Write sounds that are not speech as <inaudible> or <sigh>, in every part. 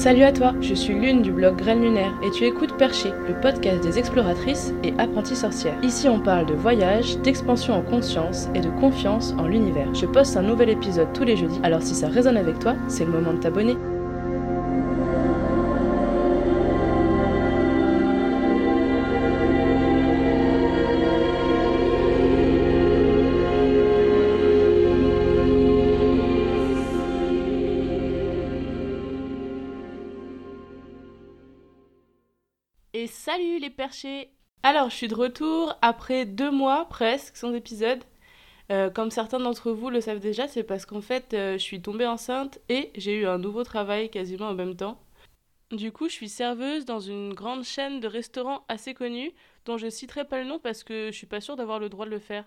Salut à toi, je suis Lune du blog Graines Lunaire et tu écoutes Perché, le podcast des exploratrices et apprenties sorcières. Ici on parle de voyage, d'expansion en conscience et de confiance en l'univers. Je poste un nouvel épisode tous les jeudis, alors si ça résonne avec toi, c'est le moment de t'abonner. Salut les perchés Alors, je suis de retour après deux mois presque sans épisode. Euh, comme certains d'entre vous le savent déjà, c'est parce qu'en fait, euh, je suis tombée enceinte et j'ai eu un nouveau travail quasiment en même temps. Du coup, je suis serveuse dans une grande chaîne de restaurants assez connue, dont je citerai pas le nom parce que je suis pas sûre d'avoir le droit de le faire.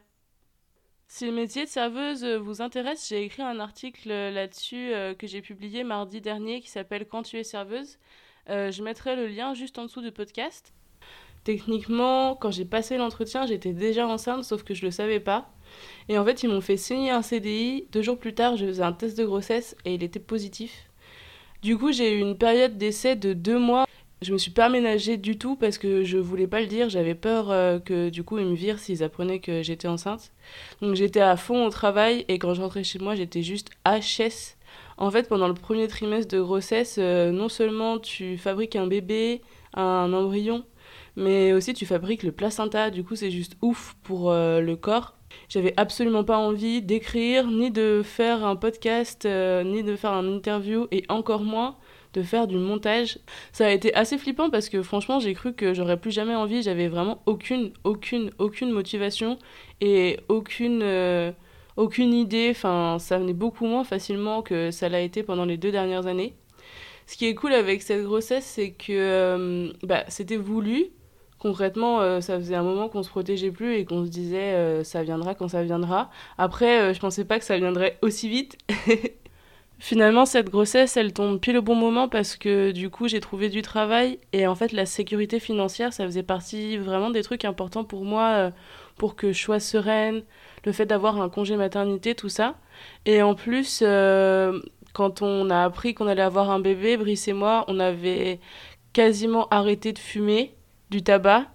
Si le métier de serveuse vous intéresse, j'ai écrit un article là-dessus euh, que j'ai publié mardi dernier qui s'appelle Quand tu es serveuse. Euh, je mettrai le lien juste en dessous du podcast. Techniquement, quand j'ai passé l'entretien, j'étais déjà enceinte, sauf que je le savais pas. Et en fait, ils m'ont fait signer un CDI. Deux jours plus tard, je faisais un test de grossesse et il était positif. Du coup, j'ai eu une période d'essai de deux mois. Je me suis pas aménagée du tout parce que je voulais pas le dire. J'avais peur euh, que du coup ils me virent s'ils apprenaient que j'étais enceinte. Donc j'étais à fond au travail et quand je rentrais chez moi, j'étais juste HS. En fait, pendant le premier trimestre de grossesse, euh, non seulement tu fabriques un bébé, un embryon, mais aussi tu fabriques le placenta. Du coup, c'est juste ouf pour euh, le corps. J'avais absolument pas envie d'écrire, ni de faire un podcast, euh, ni de faire un interview, et encore moins de faire du montage. Ça a été assez flippant parce que franchement, j'ai cru que j'aurais plus jamais envie. J'avais vraiment aucune, aucune, aucune motivation et aucune aucune idée, enfin ça venait beaucoup moins facilement que ça l'a été pendant les deux dernières années. Ce qui est cool avec cette grossesse, c'est que euh, bah, c'était voulu. Concrètement, euh, ça faisait un moment qu'on se protégeait plus et qu'on se disait euh, ça viendra quand ça viendra. Après, je pensais pas que ça viendrait aussi vite. <laughs> Finalement, cette grossesse, elle tombe pile au bon moment parce que du coup, j'ai trouvé du travail et en fait, la sécurité financière, ça faisait partie vraiment des trucs importants pour moi pour que je sois sereine, le fait d'avoir un congé maternité, tout ça. Et en plus, euh, quand on a appris qu'on allait avoir un bébé, Brice et moi, on avait quasiment arrêté de fumer du tabac,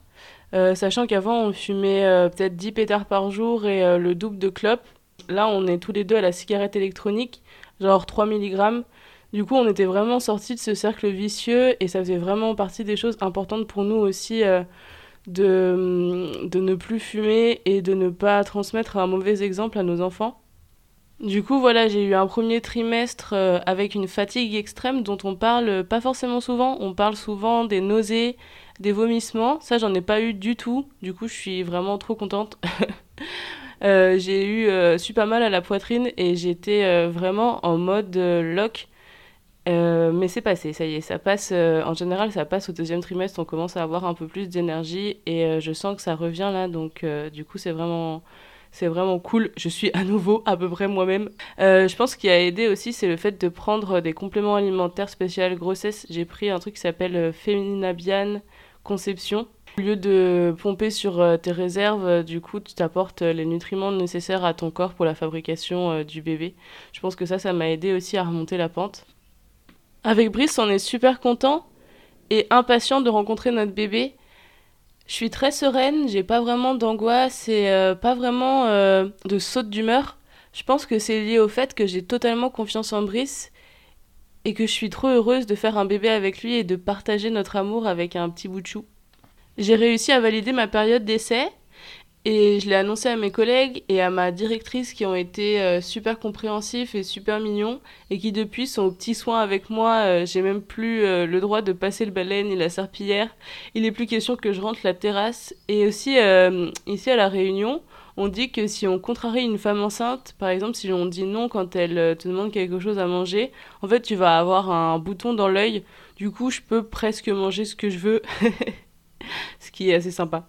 euh, sachant qu'avant on fumait euh, peut-être 10 pétards par jour et le double de clopes. Là, on est tous les deux à la cigarette électronique, genre 3 mg. Du coup, on était vraiment sortis de ce cercle vicieux et ça faisait vraiment partie des choses importantes pour nous aussi de, de ne plus fumer et de ne pas transmettre un mauvais exemple à nos enfants. Du coup, voilà, j'ai eu un premier trimestre euh, avec une fatigue extrême dont on parle pas forcément souvent. On parle souvent des nausées, des vomissements. Ça, j'en ai pas eu du tout. Du coup, je suis vraiment trop contente. <laughs> Euh, j'ai eu euh, super mal à la poitrine et j'étais vraiment en mode lock. Euh, mais c'est passé, ça y est, ça passe. Euh, en général, ça passe au deuxième trimestre, on commence à avoir un peu plus d'énergie et euh, je sens que ça revient là, donc du coup, c'est vraiment, c'est vraiment cool. Je suis à nouveau à peu près moi-même. je pense qu'il a aidé aussi, c'est le fait de prendre des compléments alimentaires spécial grossesse. J'ai pris un truc qui s'appelle Féminabian Conception. Au lieu de pomper sur tes réserves, du coup, tu t'apportes les nutriments nécessaires à ton corps pour la fabrication du bébé. Je pense que ça, ça m'a aidé aussi à remonter la pente. Avec Brice, on est super content et impatient de rencontrer notre bébé. Je suis très sereine, j'ai pas vraiment d'angoisse et euh, pas vraiment euh, de saute d'humeur. Je pense que c'est lié au fait que j'ai totalement confiance en Brice et que je suis trop heureuse de faire un bébé avec lui et de partager notre amour avec un petit bout de chou. J'ai réussi à valider ma période d'essai et je l'ai annoncé à mes collègues et à ma directrice qui ont été euh, super compréhensifs et super mignons et qui depuis sont aux petits soins avec moi. Euh, j'ai même plus euh, le droit de passer le balai ni la serpillière. Il n'est plus question que je rentre la terrasse. Et aussi ici à la Réunion, on dit que si on contrarie une femme enceinte, par exemple si on dit non quand elle te demande quelque chose à manger, en fait tu vas avoir un bouton dans l'œil. Du coup je peux presque manger ce que je veux. <laughs> ce qui est assez sympa.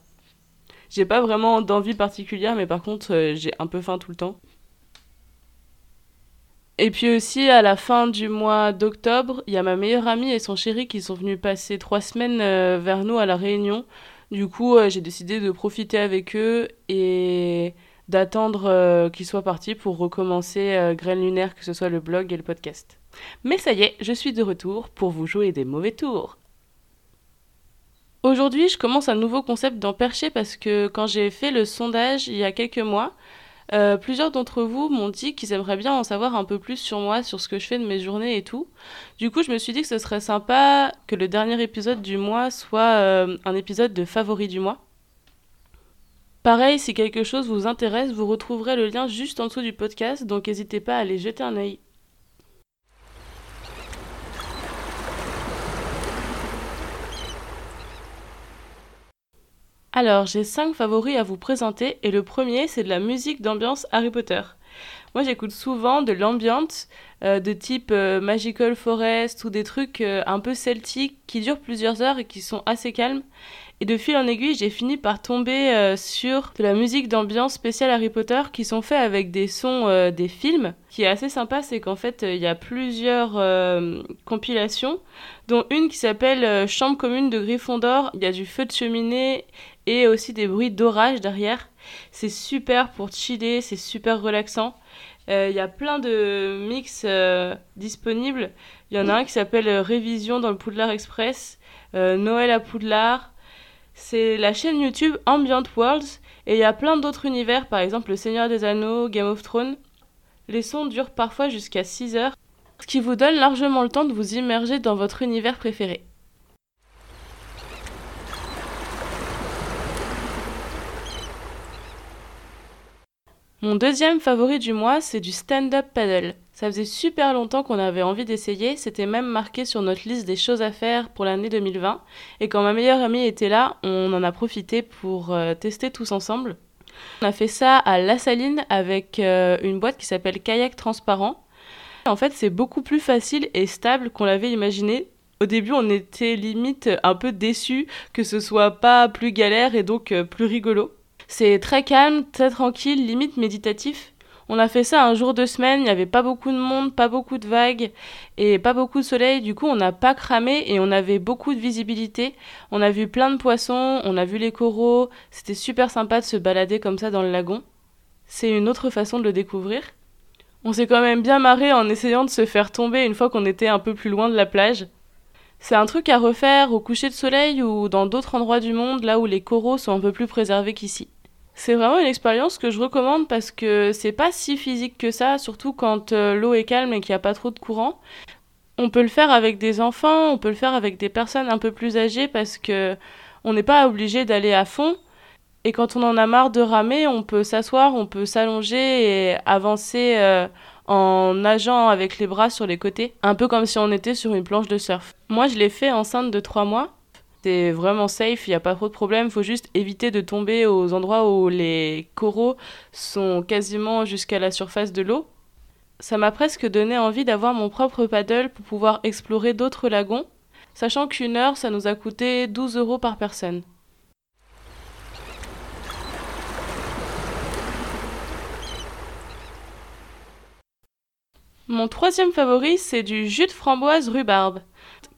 J'ai pas vraiment d'envie particulière, mais par contre, euh, j'ai un peu faim tout le temps. Et puis aussi, à la fin du mois d'octobre, il y a ma meilleure amie et son chéri qui sont venus passer trois semaines euh, vers nous à La Réunion. Du coup, euh, j'ai décidé de profiter avec eux et d'attendre qu'il soit parti pour recommencer Graine Lunaire, que ce soit le blog et le podcast. Mais ça y est, je suis de retour pour vous jouer des mauvais tours. Aujourd'hui, je commence un nouveau concept dans Perché parce que quand j'ai fait le sondage il y a quelques mois, euh, plusieurs d'entre vous m'ont dit qu'ils aimeraient bien en savoir un peu plus sur moi, sur ce que je fais de mes journées et tout. Du coup, je me suis dit que ce serait sympa que le dernier épisode du mois soit euh, un épisode de favoris du mois. Pareil, si quelque chose vous intéresse, vous retrouverez le lien juste en dessous du podcast, donc n'hésitez pas à aller jeter un œil. Alors, j'ai 5 favoris à vous présenter et le premier, c'est de la musique d'ambiance Harry Potter. Moi, j'écoute souvent de l'ambiance euh, de type euh, Magical Forest ou des trucs euh, un peu celtiques qui durent plusieurs heures et qui sont assez calmes. Et de fil en aiguille, j'ai fini par tomber sur de la musique d'ambiance spéciale Harry Potter qui sont faits avec des sons des films. Ce qui est assez sympa, c'est qu'en fait, il y a plusieurs compilations, dont une qui s'appelle Chambre commune de Gryffondor. Il y a du feu de cheminée et aussi des bruits d'orage derrière. C'est super pour chiller, c'est super relaxant. Il y a plein de mix disponibles. Il y en a un qui s'appelle Révision dans le Poudlard Express, Noël à Poudlard. C'est la chaîne YouTube Ambient Worlds et il y a plein d'autres univers, par exemple Le Seigneur des Anneaux, Game of Thrones. Les sons durent parfois jusqu'à 6 heures, ce qui vous donne largement le temps de vous immerger dans votre univers préféré. Mon deuxième favori du mois, c'est du stand-up paddle. Ça faisait super longtemps qu'on avait envie d'essayer, c'était même marqué sur notre liste des choses à faire pour l'année 2020. Et quand ma meilleure amie était là, on en a profité pour euh, tester tous ensemble. On a fait ça à La Saline avec euh, une boîte qui s'appelle Kayak Transparent. En fait, c'est beaucoup plus facile et stable qu'on l'avait imaginé. Au début, on était limite un peu déçus que ce soit pas plus galère et donc euh, plus rigolo. C'est très calme, très tranquille, limite méditatif. On a fait ça un jour de semaine, il n'y avait pas beaucoup de monde, pas beaucoup de vagues et pas beaucoup de soleil. Du coup, on n'a pas cramé et on avait beaucoup de visibilité. On a vu plein de poissons, on a vu les coraux. C'était super sympa de se balader comme ça dans le lagon. C'est une autre façon de le découvrir. On s'est quand même bien marré en essayant de se faire tomber une fois qu'on était un peu plus loin de la plage. C'est un truc à refaire au coucher de soleil ou dans d'autres endroits du monde, là où les coraux sont un peu plus préservés qu'ici. C'est vraiment une expérience que je recommande parce que c'est pas si physique que ça, surtout quand euh, l'eau est calme et qu'il n'y a pas trop de courant. On peut le faire avec des enfants, on peut le faire avec des personnes un peu plus âgées parce que on n'est pas obligé d'aller à fond. Et quand on en a marre de ramer, on peut s'asseoir, on peut s'allonger et avancer euh, en nageant avec les bras sur les côtés, un peu comme si on était sur une planche de surf. Moi, je l'ai fait enceinte de 3 mois c'est vraiment safe, il n'y a pas trop de problème. Il faut juste éviter de tomber aux endroits où les coraux sont quasiment jusqu'à la surface de l'eau. Ça m'a presque donné envie d'avoir mon propre paddle pour pouvoir explorer d'autres lagons, sachant qu'une heure, ça nous a coûté 12 euros par personne. Mon troisième favori, c'est du jus de framboise rhubarbe.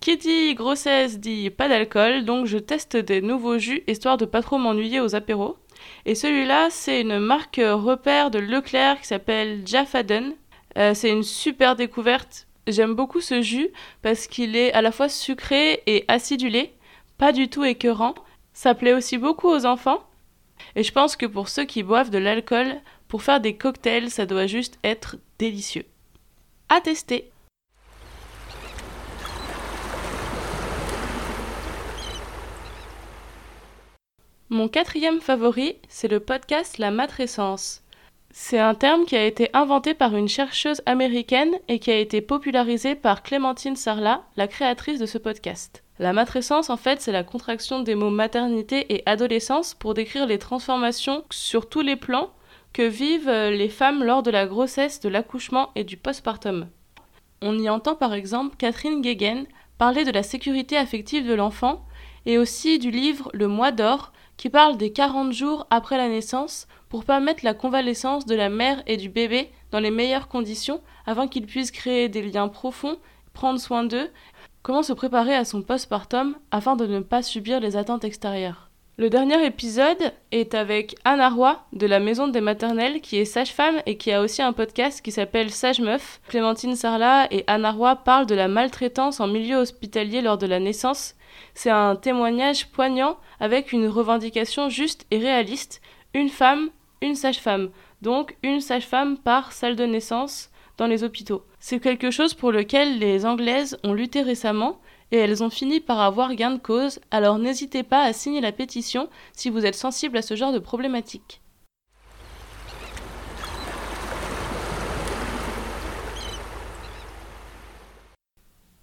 Qui dit grossesse dit pas d'alcool, donc je teste des nouveaux jus histoire de pas trop m'ennuyer aux apéros. Et celui-là, c'est une marque repère de Leclerc qui s'appelle Jaffaden. Euh, c'est une super découverte. J'aime beaucoup ce jus parce qu'il est à la fois sucré et acidulé, pas du tout écœurant. Ça plaît aussi beaucoup aux enfants. Et je pense que pour ceux qui boivent de l'alcool, pour faire des cocktails, ça doit juste être délicieux. À tester! Mon quatrième favori, c'est le podcast La matrescence. C'est un terme qui a été inventé par une chercheuse américaine et qui a été popularisé par Clémentine Sarlat, la créatrice de ce podcast. La matrescence, en fait, c'est la contraction des mots maternité et adolescence pour décrire les transformations sur tous les plans que vivent les femmes lors de la grossesse, de l'accouchement et du postpartum. On y entend par exemple Catherine Guéguen parler de la sécurité affective de l'enfant et aussi du livre Le mois d'or qui parle des 40 jours après la naissance pour permettre la convalescence de la mère et du bébé dans les meilleures conditions afin qu'ils puissent créer des liens profonds, prendre soin d'eux, comment se préparer à son postpartum afin de ne pas subir les attentes extérieures? Le dernier épisode est avec Anna Roy de la Maison des Maternelles qui est sage-femme et qui a aussi un podcast qui s'appelle Sage Meuf. Clémentine Sarlat et Anna Roy parlent de la maltraitance en milieu hospitalier lors de la naissance. C'est un témoignage poignant avec une revendication juste et réaliste. Une femme, une sage-femme. Donc une sage-femme par salle de naissance dans les hôpitaux. C'est quelque chose pour lequel les Anglaises ont lutté récemment et elles ont fini par avoir gain de cause, alors n'hésitez pas à signer la pétition si vous êtes sensible à ce genre de problématique.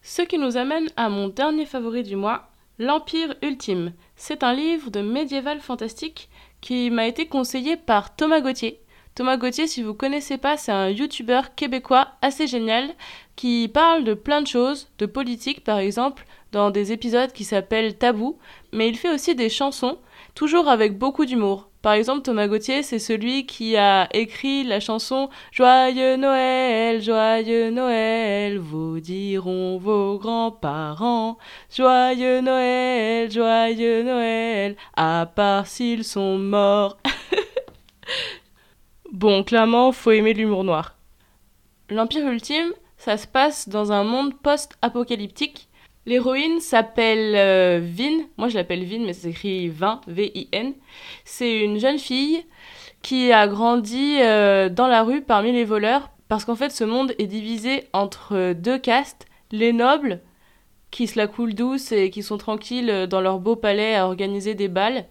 Ce qui nous amène à mon dernier favori du mois, L'Empire ultime. C'est un livre de médiéval fantastique qui m'a été conseillé par Thomas Gauthier. Thomas Gauthier, si vous connaissez pas, c'est un youtubeur québécois assez génial qui parle de plein de choses, de politique par exemple, dans des épisodes qui s'appellent Tabou, mais il fait aussi des chansons, toujours avec beaucoup d'humour. Par exemple, Thomas Gauthier, c'est celui qui a écrit la chanson Joyeux Noël, joyeux Noël, vous diront vos grands-parents. Joyeux Noël, joyeux Noël, à part s'ils sont morts. <laughs> Bon, clairement, faut aimer l'humour noir. L'Empire ultime, ça se passe dans un monde post-apocalyptique. L'héroïne s'appelle euh, Vin, moi je l'appelle Vin, mais ça s'écrit Vin, V-I-N. C'est une jeune fille qui a grandi euh, dans la rue parmi les voleurs, parce qu'en fait ce monde est divisé entre deux castes, les nobles, qui se la coulent douce et qui sont tranquilles dans leur beau palais à organiser des balles,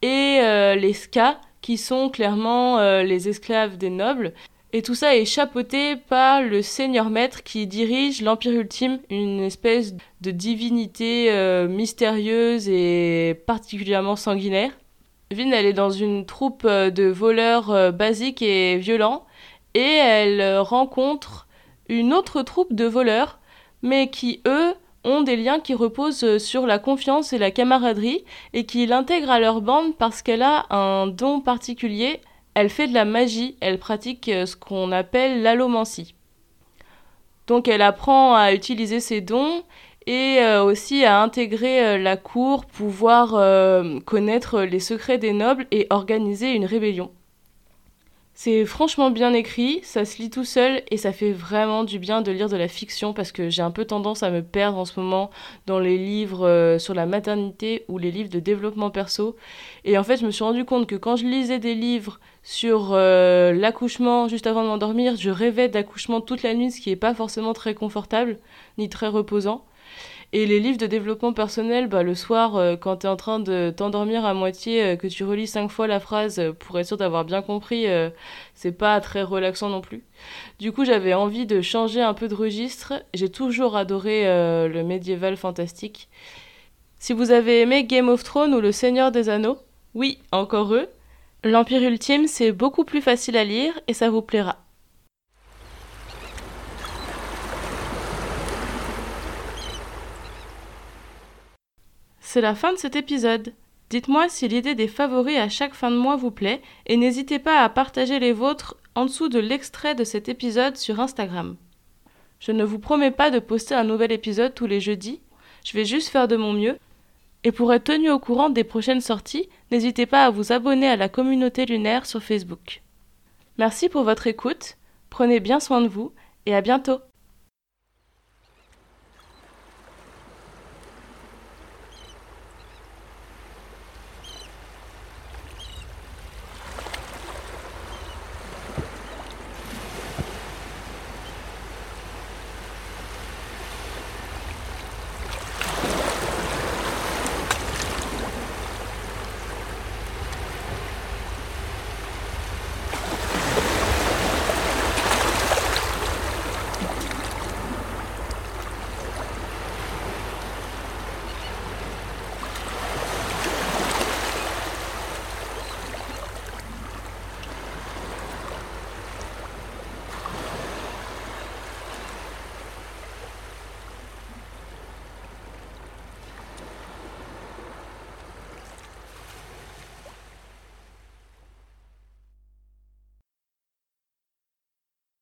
et euh, les ska, qui sont clairement euh, les esclaves des nobles. Et tout ça est chapeauté par le seigneur maître qui dirige l'Empire ultime, une espèce de divinité euh, mystérieuse et particulièrement sanguinaire. Vin, elle est dans une troupe euh, de voleurs basiques et violents, et elle rencontre une autre troupe de voleurs, mais qui, eux, ont des liens qui reposent euh, sur la confiance et la camaraderie et qui l'intègrent à leur bande parce qu'elle a un don particulier. Elle fait de la magie, elle pratique euh, ce qu'on appelle l'allomancie. Donc elle apprend à utiliser ses dons et euh, aussi à intégrer la cour, pouvoir connaître les secrets des nobles et organiser une rébellion. C'est franchement bien écrit, ça se lit tout seul et ça fait vraiment du bien de lire de la fiction parce que j'ai un peu tendance à me perdre en ce moment dans les livres euh, sur la maternité ou les livres de développement perso. Et en fait, je me suis rendu compte que quand je lisais des livres sur euh, l'accouchement juste avant de m'endormir, je rêvais d'accouchement toute la nuit, ce qui n'est pas forcément très confortable ni très reposant. Et les livres de développement personnel, bah, le soir, euh, quand tu es en train de t'endormir à moitié, euh, que tu relis cinq fois la phrase euh, pour être sûr d'avoir bien compris, c'est pas très relaxant non plus. Du coup, j'avais envie de changer un peu de registre. J'ai toujours adoré le médiéval fantastique. Si vous avez aimé Game of Thrones ou Le Seigneur des Anneaux, oui, encore eux, L'Empire Ultime, c'est beaucoup plus facile à lire et ça vous plaira. C'est la fin de cet épisode. Dites-moi si l'idée des favoris à chaque fin de mois vous plaît et n'hésitez pas à partager les vôtres en dessous de l'extrait de cet épisode sur Instagram. Je ne vous promets pas de poster un nouvel épisode tous les jeudis, je vais juste faire de mon mieux. Et pour être tenu au courant des prochaines sorties, n'hésitez pas à vous abonner à la communauté lunaire sur Facebook. Merci pour votre écoute, prenez bien soin de vous et à bientôt